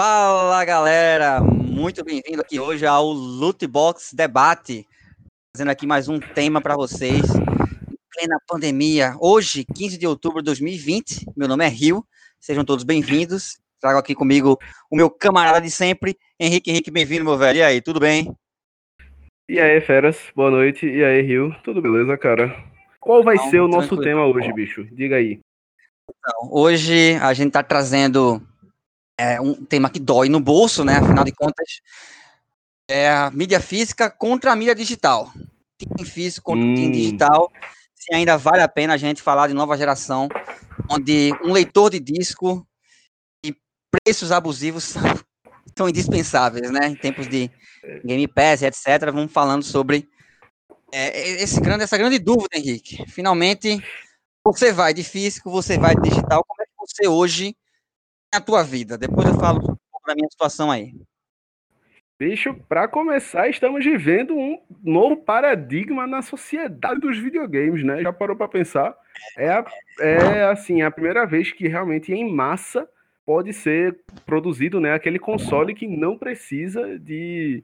Fala galera, muito bem-vindo aqui hoje ao Lootbox Debate, fazendo aqui mais um tema para vocês. Em plena pandemia, hoje, 15 de outubro de 2020, meu nome é Rio, sejam todos bem-vindos. Trago aqui comigo o meu camarada de sempre, Henrique. Henrique, bem-vindo, meu velho. E aí, tudo bem? E aí, feras, boa noite. E aí, Rio, tudo beleza, cara? Qual vai Não, ser o nosso tema hoje, bicho? Diga aí. Então, hoje a gente tá trazendo é um tema que dói no bolso, né? Afinal de contas, é a mídia física contra a mídia digital. Tem físico contra hum. tem digital. Se ainda vale a pena a gente falar de nova geração, onde um leitor de disco e preços abusivos são, são indispensáveis, né? Em tempos de Game Pass, etc. Vamos falando sobre é, esse grande, essa grande dúvida, Henrique. Finalmente, você vai de físico, você vai de digital. Como é que você hoje a tua vida? Depois eu falo um pouco da minha situação aí. Bicho, para começar, estamos vivendo um novo paradigma na sociedade dos videogames, né? Já parou para pensar? É, a, é assim, a primeira vez que realmente em massa pode ser produzido, né, aquele console que não precisa de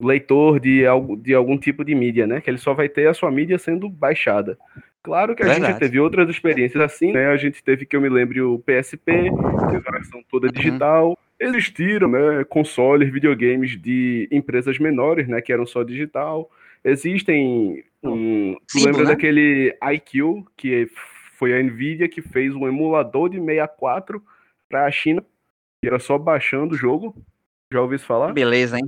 leitor de, de algum tipo de mídia, né? Que ele só vai ter a sua mídia sendo baixada. Claro que a Verdade. gente teve outras experiências assim, né? A gente teve, que eu me lembre, o PSP, teve a versão toda uhum. digital. Uhum. Existiram, né, consoles, videogames de empresas menores, né, que eram só digital. Existem, um, tu lembra né? daquele IQ, que foi a Nvidia que fez um emulador de 64 para a China, que era só baixando o jogo. Já ouviu isso falar? Beleza, hein?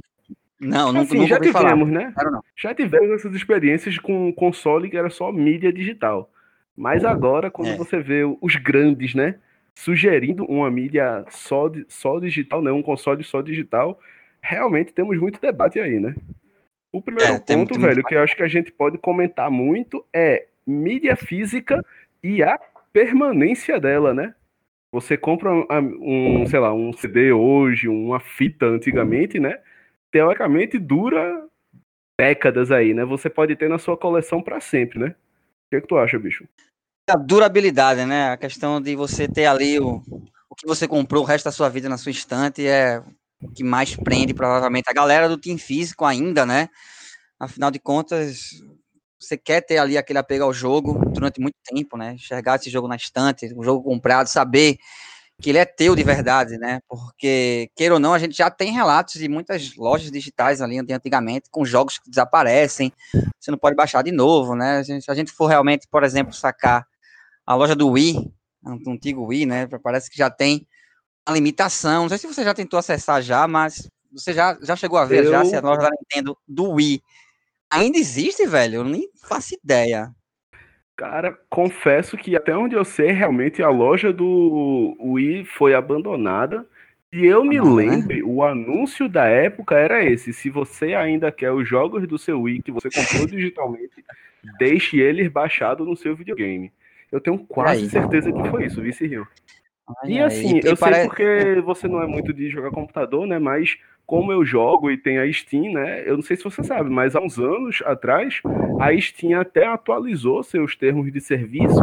Não, assim, nunca já tivemos, falar. né? Claro, já tivemos essas experiências com um console que era só mídia digital. Mas agora, quando é. você vê os grandes, né? Sugerindo uma mídia só, só digital, não, um console só digital, realmente temos muito debate aí, né? O primeiro é, ponto, velho, que eu acho que a gente pode comentar muito é mídia física e a permanência dela, né? Você compra um sei lá, um CD hoje, uma fita antigamente, né? Teoricamente dura décadas aí, né? Você pode ter na sua coleção para sempre, né? O que, é que tu acha, bicho? A durabilidade, né? A questão de você ter ali o, o que você comprou o resto da sua vida na sua estante é o que mais prende, provavelmente, a galera do Team Físico ainda, né? Afinal de contas, você quer ter ali aquele apego ao jogo durante muito tempo, né? Enxergar esse jogo na estante, um jogo comprado, saber que ele é teu de verdade, né? Porque, queira ou não, a gente já tem relatos de muitas lojas digitais ali antigamente com jogos que desaparecem, você não pode baixar de novo, né? Se a gente for realmente, por exemplo, sacar a loja do Wii, antigo Wii, né? Parece que já tem uma limitação. Não sei se você já tentou acessar já, mas você já, já chegou a ver Eu... já se a loja da Nintendo do Wii ainda existe, velho? Eu nem faço ideia. Cara, confesso que até onde eu sei, realmente a loja do Wii foi abandonada. E eu me lembro, né? o anúncio da época era esse: se você ainda quer os jogos do seu Wii que você comprou digitalmente, deixe eles baixados no seu videogame. Eu tenho quase certeza que foi isso, Vice Rio. E assim, eu sei porque você não é muito de jogar computador, né? Mas como eu jogo e tem a Steam, né? Eu não sei se você sabe, mas há uns anos atrás a Steam até atualizou seus termos de serviço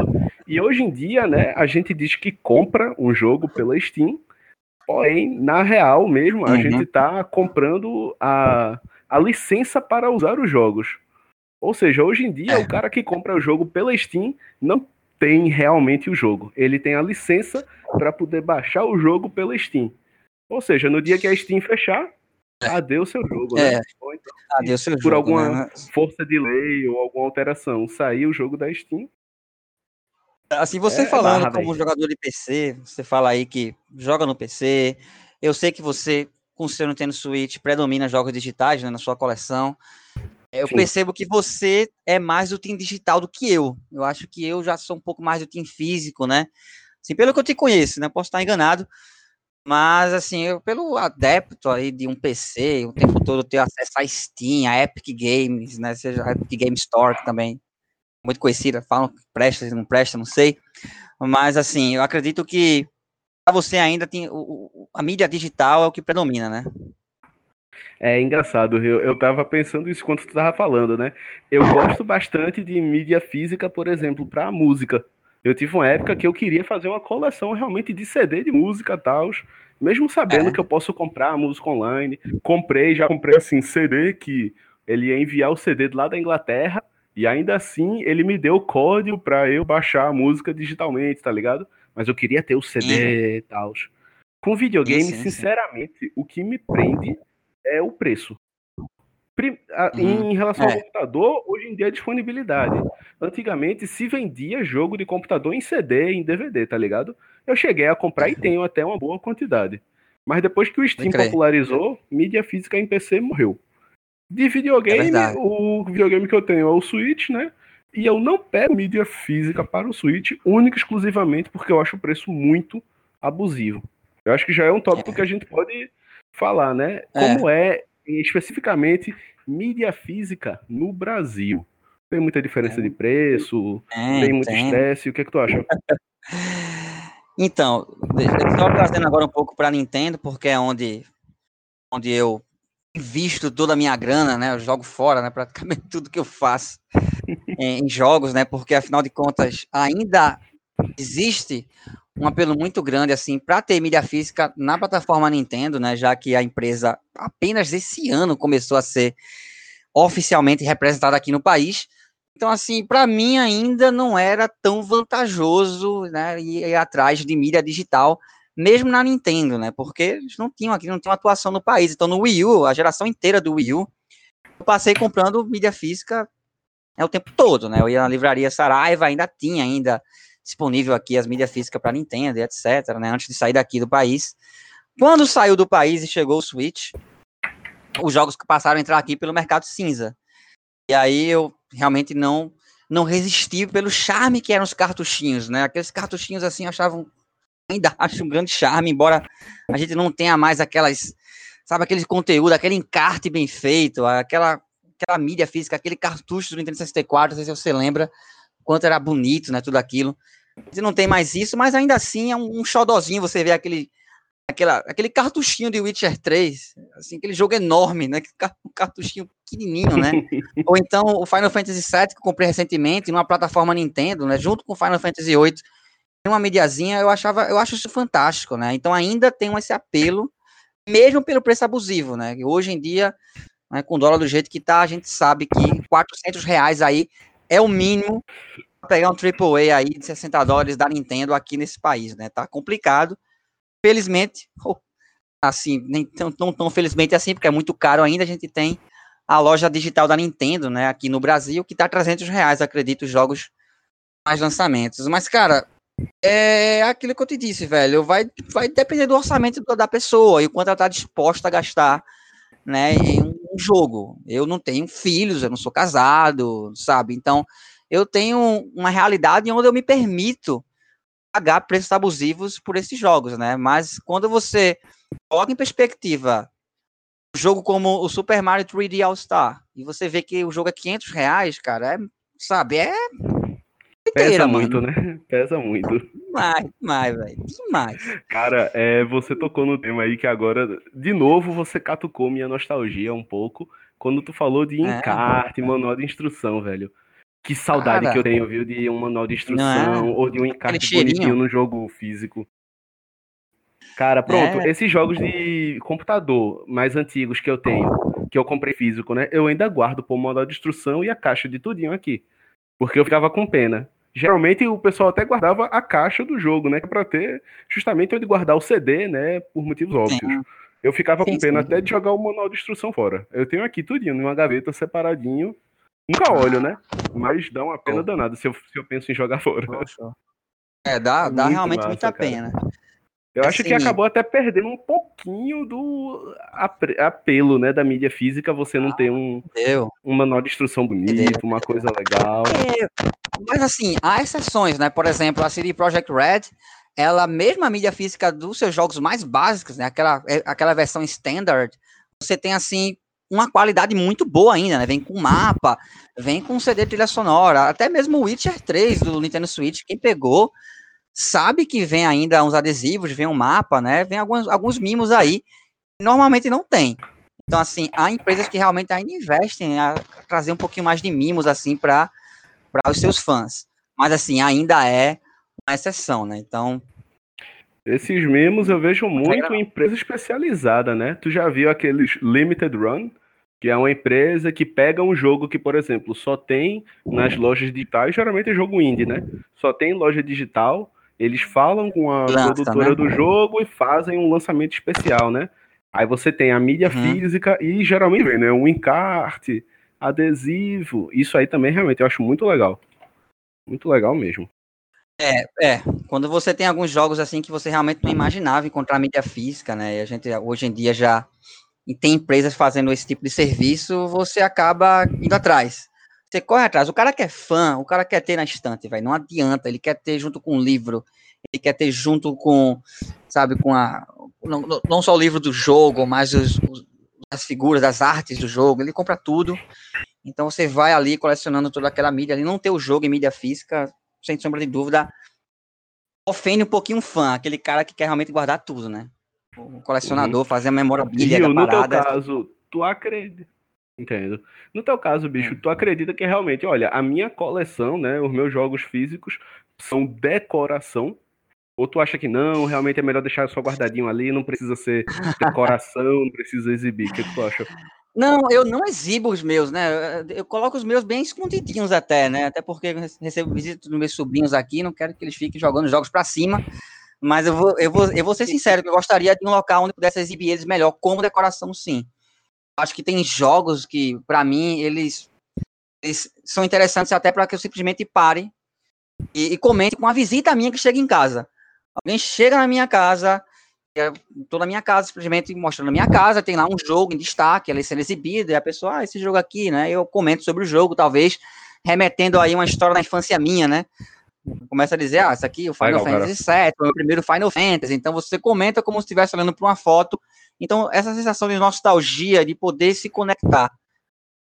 e hoje em dia, né? A gente diz que compra um jogo pela Steam, porém na real mesmo a uhum. gente está comprando a, a licença para usar os jogos. Ou seja, hoje em dia é. o cara que compra o jogo pela Steam não tem realmente o jogo. Ele tem a licença para poder baixar o jogo pela Steam. Ou seja, no dia que a Steam fechar, é. adeus seu jogo, né? É. Ou então, adeus seu por jogo, alguma né? força de lei ou alguma alteração, sair o jogo da Steam. Assim, você é, falando barra, como jogador de PC, você fala aí que joga no PC. Eu sei que você, com o seu Nintendo Switch, predomina jogos digitais né, na sua coleção. Eu Sim. percebo que você é mais do team digital do que eu. Eu acho que eu já sou um pouco mais do team físico, né? Assim, pelo que eu te conheço, né? Posso estar enganado, mas, assim, eu, pelo adepto aí de um PC, o tempo todo ter acesso a Steam, a Epic Games, né? Seja a Epic Game Store, também muito conhecida, falam que presta, não presta, não sei. Mas, assim, eu acredito que para você ainda tem o, a mídia digital é o que predomina, né? É engraçado, eu, eu tava pensando isso quando tu tava falando, né? Eu gosto bastante de mídia física, por exemplo, para música. Eu tive uma época que eu queria fazer uma coleção realmente de CD de música e tal, mesmo sabendo é. que eu posso comprar música online. Comprei, já comprei assim, CD que ele ia enviar o CD lá da Inglaterra e ainda assim ele me deu o código para eu baixar a música digitalmente, tá ligado? Mas eu queria ter o CD uhum. e tal. Com videogame, sim, sim, sinceramente, sim. o que me prende é o preço. Uhum. Em relação é. ao computador, hoje em dia é disponibilidade. Antigamente se vendia jogo de computador em CD, em DVD, tá ligado? Eu cheguei a comprar e tenho até uma boa quantidade. Mas depois que o Steam popularizou, mídia física em PC morreu. De videogame, é o videogame que eu tenho é o Switch, né? E eu não pego mídia física para o Switch, única e exclusivamente porque eu acho o preço muito abusivo. Eu acho que já é um tópico é. que a gente pode falar, né? É. Como é especificamente mídia física no Brasil. Tem muita diferença de preço, tem, tem muito estresse. O que é que tu acha? Então, só trazendo agora um pouco para Nintendo, porque é onde, onde eu invisto toda a minha grana, né? Eu jogo fora, né? Praticamente tudo que eu faço em, em jogos, né? Porque afinal de contas ainda existe um apelo muito grande assim para ter mídia física na plataforma Nintendo, né? Já que a empresa apenas esse ano começou a ser oficialmente representada aqui no país. Então, assim, para mim ainda não era tão vantajoso, né, ir, atrás de mídia digital, mesmo na Nintendo, né? Porque eles não tinham aqui, não tinham atuação no país. Então, no Wii U, a geração inteira do Wii U, eu passei comprando mídia física é, o tempo todo, né? Eu ia na livraria Saraiva, ainda tinha ainda disponível aqui as mídias físicas para Nintendo, etc, né, antes de sair daqui do país. Quando saiu do país e chegou o Switch, os jogos que passaram a entrar aqui pelo mercado cinza. E aí eu realmente não não resisti pelo charme que eram os cartuchinhos, né? Aqueles cartuchinhos assim achavam ainda acho um grande charme, embora a gente não tenha mais aquelas, sabe, aquele conteúdo, aquele encarte bem feito, aquela aquela mídia física, aquele cartucho do Nintendo 64, não sei se você lembra, quanto era bonito, né, tudo aquilo. Não tem mais isso, mas ainda assim é um, um xodozinho você vê aquele, aquela, aquele cartuchinho de Witcher 3, assim, aquele jogo enorme, né? Um cartuchinho pequenininho, né? Ou então o Final Fantasy VII, que eu comprei recentemente, numa plataforma Nintendo, né? Junto com o Final Fantasy VIII, tem uma mediazinha, eu achava, eu acho isso fantástico, né? Então ainda tem esse apelo, mesmo pelo preço abusivo, né? Hoje em dia, né, com o dólar do jeito que tá, a gente sabe que 400 reais aí é o mínimo pegar um AAA aí de 60 dólares da Nintendo aqui nesse país, né? Tá complicado. Felizmente, assim, nem tão, tão, tão felizmente assim, porque é muito caro ainda, a gente tem a loja digital da Nintendo, né, aqui no Brasil, que tá 300 reais, acredito, os jogos mais lançamentos. Mas, cara, é aquilo que eu te disse, velho, vai, vai depender do orçamento da pessoa e o quanto ela tá disposta a gastar, né, em um jogo. Eu não tenho filhos, eu não sou casado, sabe? Então, eu tenho uma realidade onde eu me permito pagar preços abusivos por esses jogos, né? Mas quando você coloca em perspectiva um jogo como o Super Mario 3D All Star e você vê que o jogo é 500 reais, cara, é, sabe, é Pesa muito, né? Pesa muito. Demais, demais, velho. Demais. Cara, é, você tocou no tema aí que agora, de novo, você catucou minha nostalgia um pouco quando tu falou de é. encarte, é. manual de instrução, velho. Que saudade Cara, que eu tenho, viu, de um manual de instrução é? ou de um encarte bonitinho no jogo físico. Cara, pronto, é. esses jogos de computador mais antigos que eu tenho, que eu comprei físico, né? Eu ainda guardo por manual de instrução e a caixa de tudinho aqui. Porque eu ficava com pena. Geralmente o pessoal até guardava a caixa do jogo, né? Pra ter justamente onde guardar o CD, né? Por motivos óbvios. Sim. Eu ficava com pena sim. até de jogar o manual de instrução fora. Eu tenho aqui tudinho, numa gaveta separadinho, Nunca olho, né? Mas dá uma pena danada se eu, se eu penso em jogar fora. É, dá, dá muito realmente massa, muita cara. pena. Eu acho que acabou até perdendo um pouquinho do apelo, né, da mídia física, você não ter um, um manual de instrução bonito, uma coisa legal. É, mas assim, há exceções, né? Por exemplo, a CD Projekt Red, ela mesmo a mídia física dos seus jogos mais básicos, né, aquela, é, aquela versão standard, você tem assim uma qualidade muito boa ainda, né? Vem com mapa, vem com CD trilha sonora, até mesmo o Witcher 3 do Nintendo Switch, quem pegou sabe que vem ainda uns adesivos, vem um mapa, né? Vem alguns, alguns mimos aí, normalmente não tem. Então, assim, há empresas que realmente ainda investem a trazer um pouquinho mais de mimos, assim, para os seus fãs. Mas, assim, ainda é uma exceção, né? Então. Esses memos eu vejo muito em empresa especializada, né? Tu já viu aqueles Limited Run? Que é uma empresa que pega um jogo que, por exemplo, só tem nas lojas digitais, geralmente é jogo indie, né? Só tem loja digital, eles falam com a Lança, produtora né? do jogo e fazem um lançamento especial, né? Aí você tem a mídia uhum. física e geralmente vem, né? Um encarte, adesivo. Isso aí também realmente eu acho muito legal. Muito legal mesmo. É, é. Quando você tem alguns jogos assim que você realmente não imaginava encontrar mídia física, né? E a gente hoje em dia já tem empresas fazendo esse tipo de serviço, você acaba indo atrás. Você corre atrás. O cara que é fã, o cara quer ter na estante, vai. Não adianta. Ele quer ter junto com o livro. Ele quer ter junto com, sabe, com a não, não só o livro do jogo, mas os, os, as figuras, as artes do jogo. Ele compra tudo. Então você vai ali colecionando toda aquela mídia ali. Não ter o jogo em mídia física, sem sombra de dúvida, ofende um pouquinho o fã, aquele cara que quer realmente guardar tudo, né? O colecionador, uhum. fazer a memorabilia e da no parada. No teu caso, tu acredita... Entendo. No teu caso, bicho, hum. tu acredita que realmente, olha, a minha coleção, né, os meus jogos físicos são decoração? Ou tu acha que não, realmente é melhor deixar só guardadinho ali, não precisa ser decoração, não precisa exibir? O que, que tu acha? Não, eu não exibo os meus, né? Eu coloco os meus bem escondidinhos até, né? Até porque recebo visitas dos meus sobrinhos aqui, não quero que eles fiquem jogando jogos para cima. Mas eu vou, eu, vou, eu vou ser sincero, eu gostaria de um local onde pudesse exibir eles melhor, como decoração, sim. Acho que tem jogos que, para mim, eles, eles, são interessantes até para que eu simplesmente pare e, e comente com a visita minha que chega em casa. Alguém chega na minha casa, estou na minha casa, simplesmente mostrando a minha casa, tem lá um jogo em destaque, ali sendo exibido, e a pessoa, ah, esse jogo aqui, né? Eu comento sobre o jogo, talvez remetendo aí uma história da infância minha, né? Começa a dizer, ah, isso aqui é o Final Legal, Fantasy VII, o meu primeiro Final Fantasy. Então você comenta como se estivesse olhando para uma foto. Então, essa sensação de nostalgia, de poder se conectar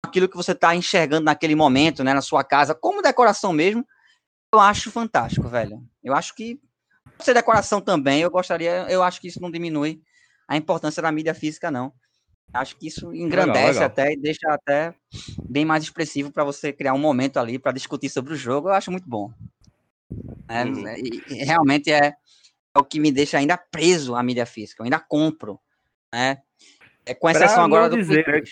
com aquilo que você está enxergando naquele momento, né, na sua casa, como decoração mesmo, eu acho fantástico, velho. Eu acho que ser decoração também, eu gostaria, eu acho que isso não diminui a importância da mídia física, não. Acho que isso engrandece legal, legal. até e deixa até bem mais expressivo para você criar um momento ali para discutir sobre o jogo. Eu acho muito bom. É, uhum. e, e realmente é, é, o que me deixa ainda preso à mídia física. Eu ainda compro, né? É com exceção pra agora do dizer,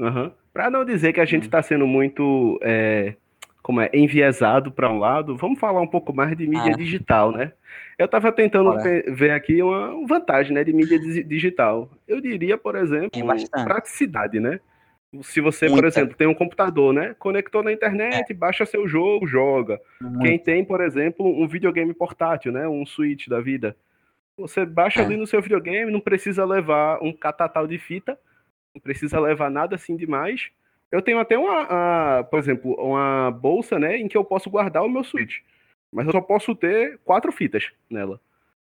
uhum. Para não dizer que a gente está uhum. sendo muito é, como é, enviesado para um lado, vamos falar um pouco mais de mídia ah. digital, né? Eu estava tentando ver aqui uma vantagem né, de mídia digital. Eu diria, por exemplo, praticidade, né? Se você, Muita. por exemplo, tem um computador, né? Conectou na internet, é. baixa seu jogo, joga. Quem tem, por exemplo, um videogame portátil, né? Um Switch da vida. Você baixa é. ali no seu videogame, não precisa levar um catatal de fita, não precisa levar nada assim demais eu tenho até uma, a, por exemplo, uma bolsa, né, em que eu posso guardar o meu Switch. Mas eu só posso ter quatro fitas nela.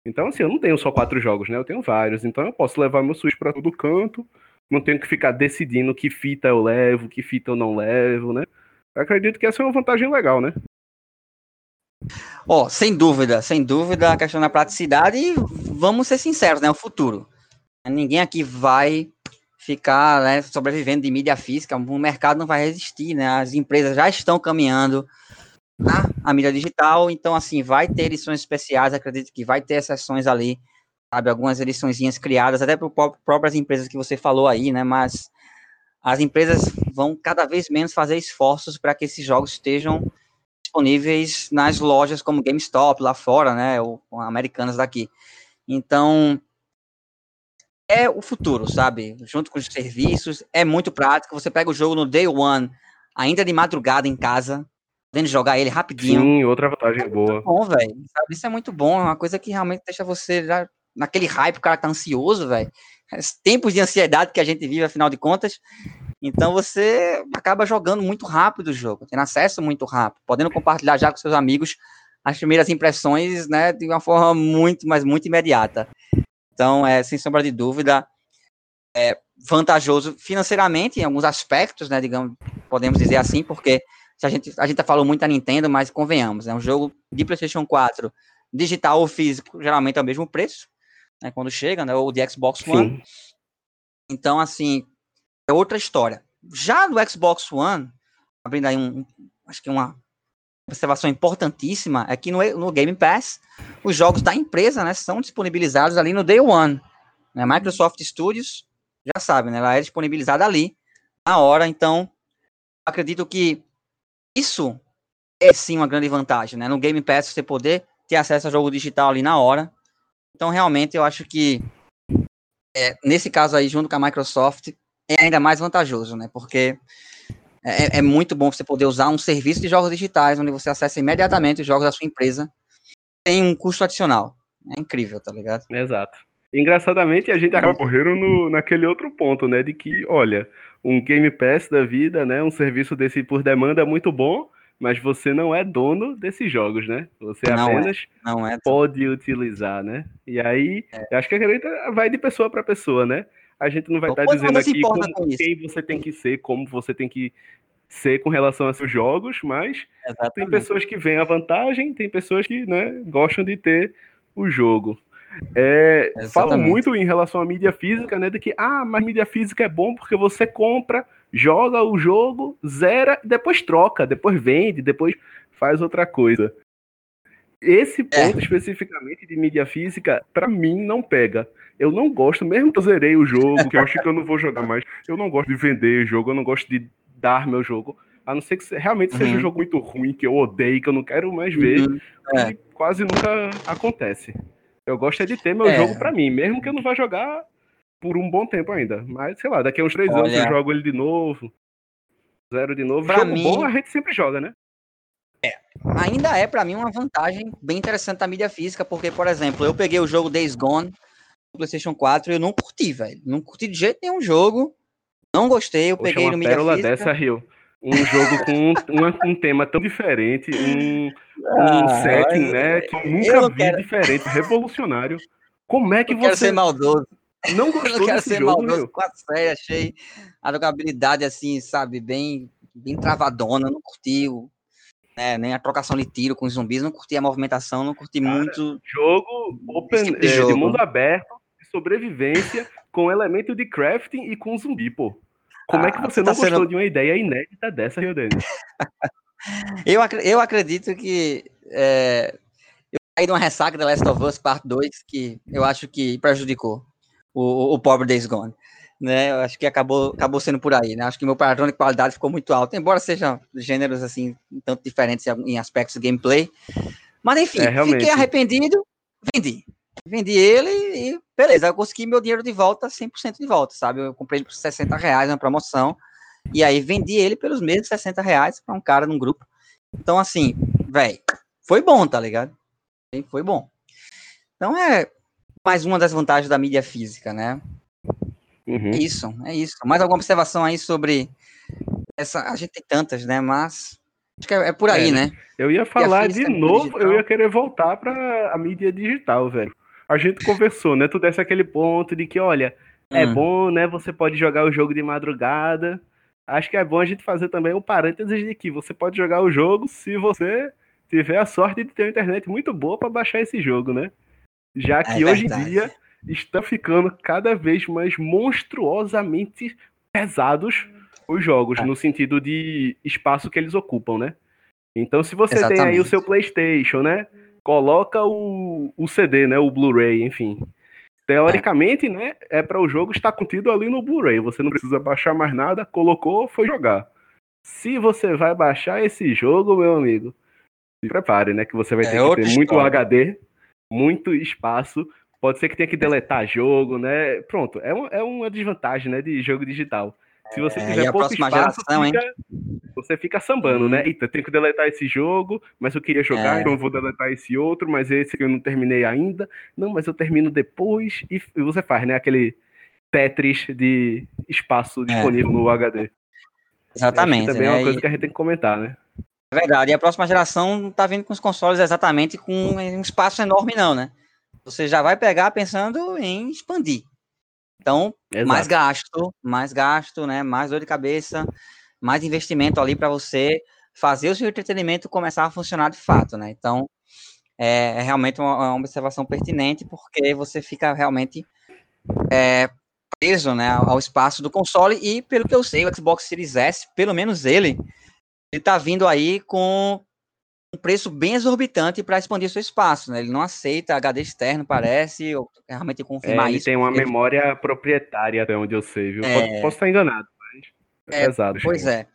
Então, assim, eu não tenho só quatro jogos, né? Eu tenho vários. Então eu posso levar meu Switch para todo canto. Não tenho que ficar decidindo que fita eu levo, que fita eu não levo, né? Eu acredito que essa é uma vantagem legal, né? Ó, oh, sem dúvida, sem dúvida, a questão da praticidade e vamos ser sinceros, né? O futuro. Ninguém aqui vai ficar né, sobrevivendo de mídia física, o mercado não vai resistir, né? As empresas já estão caminhando a mídia digital, então assim, vai ter edições especiais, acredito que vai ter exceções ali, sabe, algumas ediçõezinhas criadas, até por próprias empresas que você falou aí, né? Mas as empresas vão cada vez menos fazer esforços para que esses jogos estejam disponíveis nas lojas como GameStop lá fora, né? Ou americanas daqui. Então, é o futuro, sabe? Junto com os serviços, é muito prático. Você pega o jogo no day one, ainda de madrugada em casa, podendo jogar ele rapidinho. Sim, outra vantagem é boa. bom, velho. Isso é muito bom, é uma coisa que realmente deixa você já naquele hype, o cara tá ansioso, velho. Tempos de ansiedade que a gente vive, afinal de contas. Então você acaba jogando muito rápido o jogo, tendo acesso muito rápido, podendo compartilhar já com seus amigos as primeiras impressões, né, de uma forma muito, mas muito imediata. Então, é, sem sombra de dúvida, é vantajoso financeiramente em alguns aspectos, né, digamos, podemos dizer assim, porque a gente, a gente tá falou muito da Nintendo, mas convenhamos, é um jogo de PlayStation 4, digital ou físico, geralmente é o mesmo preço, né, quando chega, né, ou de Xbox One. Sim. Então, assim, é outra história. Já do Xbox One, abrindo aí um, acho que uma observação importantíssima é que no, no Game Pass, os jogos da empresa, né, são disponibilizados ali no Day One. Né? Microsoft Studios, já sabe, né, ela é disponibilizada ali, na hora, então, acredito que isso é sim uma grande vantagem, né, no Game Pass você poder ter acesso ao jogo digital ali na hora. Então, realmente, eu acho que é, nesse caso aí, junto com a Microsoft, é ainda mais vantajoso, né? Porque é, é, muito bom você poder usar um serviço de jogos digitais, onde você acessa imediatamente os jogos da sua empresa, sem um custo adicional. É incrível, tá ligado? Exato. Engraçadamente, a gente acaba correndo no, naquele outro ponto, né? De que, olha, um Game Pass da vida, né? Um serviço desse por demanda é muito bom, mas você não é dono desses jogos, né? Você não é, apenas é, não é. pode utilizar, né? E aí, é. acho que a acredita vai de pessoa para pessoa, né? A gente não vai estar tá dizendo aqui como, quem você tem que ser, como você tem que ser com relação a seus jogos, mas Exatamente. tem pessoas que veem a vantagem, tem pessoas que né, gostam de ter o jogo. É, falam muito em relação à mídia física, né? De que, ah, mas mídia física é bom porque você compra, joga o jogo, zera, depois troca, depois vende, depois faz outra coisa. Esse é. ponto é. especificamente de mídia física, para mim, não pega. Eu não gosto, mesmo que eu zerei o jogo, que eu acho que eu não vou jogar mais, eu não gosto de vender jogo, eu não gosto de dar meu jogo. A não ser que realmente uhum. seja um jogo muito ruim, que eu odeio, que eu não quero mais ver. Uhum. É. quase nunca acontece. Eu gosto é de ter meu é. jogo para mim, mesmo que eu não vá jogar por um bom tempo ainda. Mas, sei lá, daqui a uns três Olha... anos eu jogo ele de novo. Zero de novo. Pra jogo mim... bom a gente sempre joga, né? É, ainda é para mim uma vantagem bem interessante da mídia física, porque, por exemplo, eu peguei o jogo Days Gone no PlayStation 4 e eu não curti, velho. Não curti de jeito nenhum jogo. Não gostei, eu Poxa, peguei no mídia física. dessa, Rio um jogo com um, um, tema tão diferente, um, um ah, setting, né, que eu nunca vi quero... diferente, revolucionário. Como é que eu você... quero ser maldoso. Não gostou eu não quero ser jogo, maldoso com a série, achei a jogabilidade, assim, sabe, bem, bem travadona, não curti o, né, nem a trocação de tiro com os zumbis, não curti a movimentação, não curti Cara, muito... Jogo open, tipo de, é, jogo. de mundo aberto, de sobrevivência, com elemento de crafting e com zumbi, pô. Como ah, é que ah, você não tá gostou sendo... de uma ideia inédita dessa, Rio Denis? eu, ac eu acredito que é, eu caí de uma ressaca da Last of Us Part 2 que eu acho que prejudicou o, o pobre Days Gone. Né, eu acho que acabou, acabou sendo por aí, né? Acho que meu padrão de qualidade ficou muito alto, embora sejam gêneros assim, tanto diferentes em aspectos de gameplay. Mas enfim, é, fiquei arrependido, vendi. Vendi ele e beleza, eu consegui meu dinheiro de volta, 100% de volta, sabe? Eu comprei ele por 60 reais na promoção, e aí vendi ele pelos mesmos 60 reais para um cara num grupo. Então, assim, velho, foi bom, tá ligado? Foi bom. Então é mais uma das vantagens da mídia física, né? Uhum. É isso, é isso. Mais alguma observação aí sobre essa? A gente tem tantas, né? Mas acho que é, é por aí, é, né? Eu ia falar de novo, eu ia querer voltar para a mídia digital, velho a gente conversou, né? Tu desse aquele ponto de que, olha, é hum. bom, né? Você pode jogar o jogo de madrugada. Acho que é bom a gente fazer também o um parênteses de que você pode jogar o jogo se você tiver a sorte de ter uma internet muito boa para baixar esse jogo, né? Já que é hoje em dia está ficando cada vez mais monstruosamente pesados os jogos, é. no sentido de espaço que eles ocupam, né? Então, se você Exatamente. tem aí o seu PlayStation, né? coloca o, o CD, né? O Blu-ray, enfim. Teoricamente, né? É para o jogo estar contido ali no Blu-ray. Você não precisa baixar mais nada, colocou, foi jogar. Se você vai baixar esse jogo, meu amigo, se prepare, né? Que você vai é ter que ter história. muito HD, muito espaço. Pode ser que tenha que deletar jogo, né? Pronto, é, um, é uma desvantagem, né? De jogo digital. Se você é, tiver pouco espaço, geração, fica, você fica sambando, né? Uhum. Eita, tenho que deletar esse jogo, mas eu queria jogar, é. então eu vou deletar esse outro, mas esse eu não terminei ainda. Não, mas eu termino depois. E você faz, né? Aquele Tetris de espaço é. disponível é. no HD. Exatamente. Também né? é uma coisa que a gente tem que comentar, né? É verdade. E a próxima geração não tá vindo com os consoles exatamente com um espaço enorme, não, né? Você já vai pegar pensando em expandir. Então, Exato. mais gasto, mais gasto, né? Mais dor de cabeça, mais investimento ali para você fazer o seu entretenimento começar a funcionar de fato, né? Então, é, é realmente uma, uma, observação pertinente, porque você fica realmente é, preso né, ao espaço do console, e pelo que eu sei, o Xbox Series S, pelo menos ele, ele tá vindo aí com um preço bem exorbitante para expandir seu espaço, né? Ele não aceita HD externo, parece, ou realmente confirmar é, ele isso. tem uma porque... memória proprietária, até onde eu sei, viu? É... Posso estar enganado, mas é, é pesado. Pois é.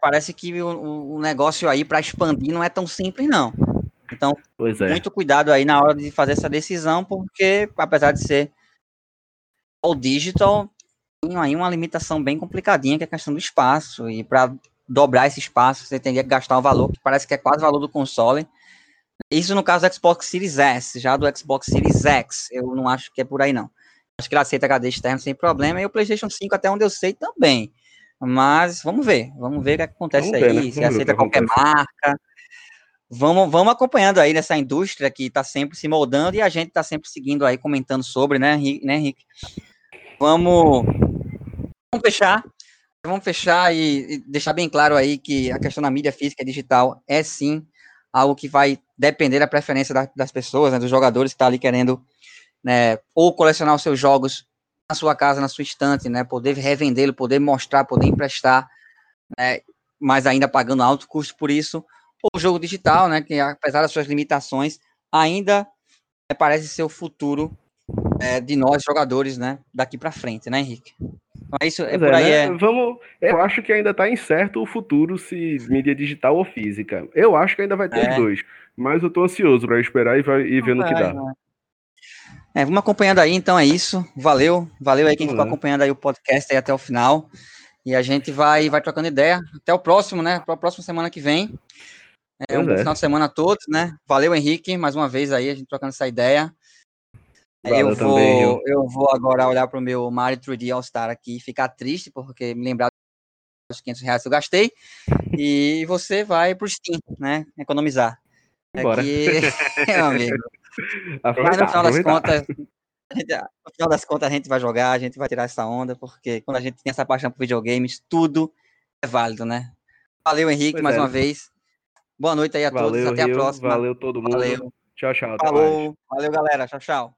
Parece que o, o negócio aí para expandir não é tão simples, não. Então, é. muito cuidado aí na hora de fazer essa decisão, porque apesar de ser all digital, tem aí uma limitação bem complicadinha, que é a questão do espaço. E para dobrar esse espaço, você teria que gastar um valor que parece que é quase o valor do console. Isso no caso do Xbox Series S, já do Xbox Series X, eu não acho que é por aí não. Acho que ele aceita HD externo sem problema, e o PlayStation 5, até onde eu sei, também. Mas vamos ver, vamos ver o que acontece vamos aí, ver, né? se aceita qualquer marca. Vamos, vamos acompanhando aí nessa indústria que está sempre se moldando e a gente está sempre seguindo aí, comentando sobre, né, Henrique? Né, Henrique? Vamos, vamos fechar vamos fechar e, deixar bem claro aí que a questão da mídia física e digital é sim algo que vai depender da preferência da, das pessoas, né, dos jogadores que estão tá ali querendo né, ou colecionar os seus jogos na sua casa, na sua estante, né, poder revendê-lo, poder mostrar, poder emprestar, né, mas ainda pagando alto custo por isso, ou o jogo digital, né, que apesar das suas limitações, ainda né, parece ser o futuro é, de nós jogadores, né, daqui para frente, né, Henrique? É isso, é por aí. Né? É... Vamos, eu acho que ainda está incerto o futuro se mídia digital ou física. Eu acho que ainda vai ter é. os dois, mas eu estou ansioso para esperar e, vai, e ver no que dá. É, vamos acompanhando aí, então é isso. Valeu, valeu aí quem ficou acompanhando aí o podcast aí até o final. E a gente vai, vai trocando ideia. Até o próximo, né? Para a próxima semana que vem. É, um é. final de semana a todos, né? Valeu, Henrique, mais uma vez aí, a gente trocando essa ideia. Valeu eu, vou, também, eu. eu vou agora olhar para o meu Mario 3D All Star aqui e ficar triste, porque me lembrar dos 500 reais que eu gastei. E você vai para o Steam, né? Economizar. Bora. Aqui, meu amigo. Mas no final das contas, no final das contas, a gente vai jogar, a gente vai tirar essa onda, porque quando a gente tem essa paixão por videogames, tudo é válido, né? Valeu, Henrique, pois mais é. uma vez. Boa noite aí a valeu, todos. Até Rio, a próxima. Valeu todo mundo. Valeu. Tchau, tchau. Falou. Valeu, galera. Tchau, tchau.